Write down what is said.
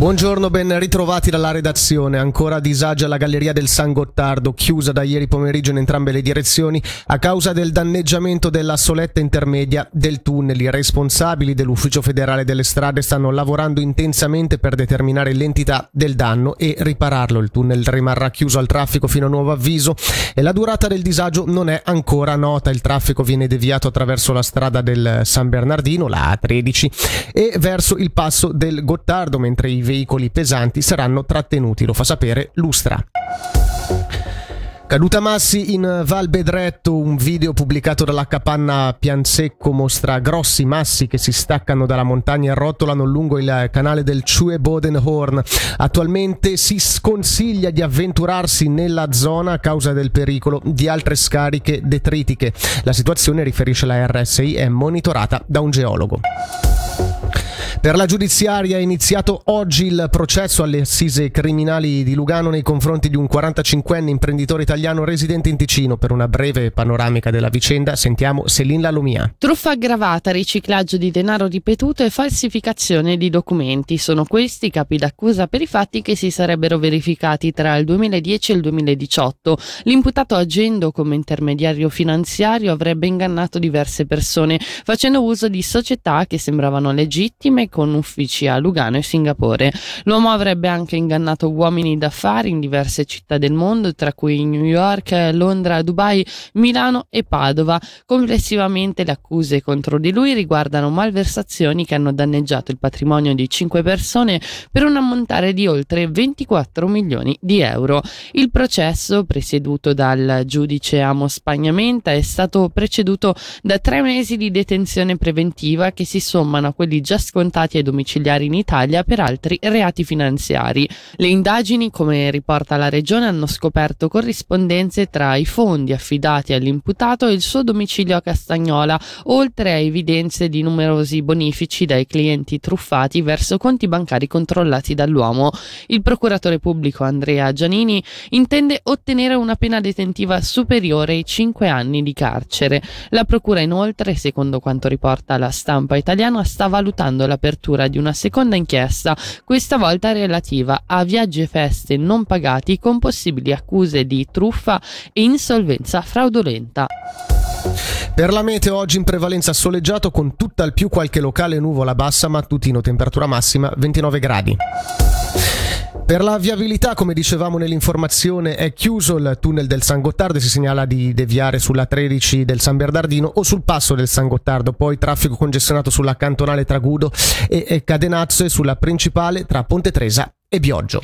Buongiorno, ben ritrovati dalla redazione. Ancora disagio alla Galleria del San Gottardo, chiusa da ieri pomeriggio in entrambe le direzioni a causa del danneggiamento della soletta intermedia del tunnel. I responsabili dell'Ufficio federale delle strade stanno lavorando intensamente per determinare l'entità del danno e ripararlo. Il tunnel rimarrà chiuso al traffico fino a nuovo avviso e la durata del disagio non è ancora nota. Il traffico viene deviato attraverso la strada del San Bernardino, la A13, e verso il passo del Gottardo, mentre i veicoli pesanti saranno trattenuti, lo fa sapere Lustra. Caduta Massi in Val Bedretto, un video pubblicato dalla capanna Piansecco mostra grossi massi che si staccano dalla montagna e rotolano lungo il canale del Chue Bodenhorn. Attualmente si sconsiglia di avventurarsi nella zona a causa del pericolo di altre scariche detritiche. La situazione, riferisce la RSI, è monitorata da un geologo. Per la giudiziaria è iniziato oggi il processo alle assise criminali di Lugano nei confronti di un 45enne imprenditore italiano residente in Ticino. Per una breve panoramica della vicenda sentiamo Selin Lalomia. Truffa aggravata, riciclaggio di denaro ripetuto e falsificazione di documenti. Sono questi i capi d'accusa per i fatti che si sarebbero verificati tra il 2010 e il 2018. L'imputato agendo come intermediario finanziario avrebbe ingannato diverse persone facendo uso di società che sembravano legittime con uffici a Lugano e Singapore. L'uomo avrebbe anche ingannato uomini d'affari in diverse città del mondo, tra cui New York, Londra, Dubai, Milano e Padova. Complessivamente le accuse contro di lui riguardano malversazioni che hanno danneggiato il patrimonio di cinque persone per un ammontare di oltre 24 milioni di euro. Il processo, presieduto dal giudice Amos Spagnamenta, è stato preceduto da tre mesi di detenzione preventiva che si sommano a quelli già scontati arrestati ai domiciliari in Italia per altri reati finanziari. Le indagini, come riporta la Regione, hanno scoperto corrispondenze tra i fondi affidati all'imputato e il suo domicilio a Castagnola, oltre a evidenze di numerosi bonifici dai clienti truffati verso conti bancari controllati dall'uomo. Il procuratore pubblico Andrea Giannini intende ottenere una pena detentiva superiore ai 5 anni di carcere. La procura inoltre, secondo quanto riporta la stampa italiana, sta valutando la l'apertura di una seconda inchiesta, questa volta relativa a viaggi e feste non pagati con possibili accuse di truffa e insolvenza fraudolenta. Per la meteo oggi in prevalenza soleggiato con tutt'al più qualche locale nuvola bassa mattutino temperatura massima 29 gradi. Per la viabilità, come dicevamo nell'informazione, è chiuso il tunnel del San Gottardo e si segnala di deviare sulla 13 del San Bernardino o sul passo del San Gottardo, poi traffico congestionato sulla cantonale Tragudo e Cadenazzo e sulla principale tra Ponte Tresa e Bioggio.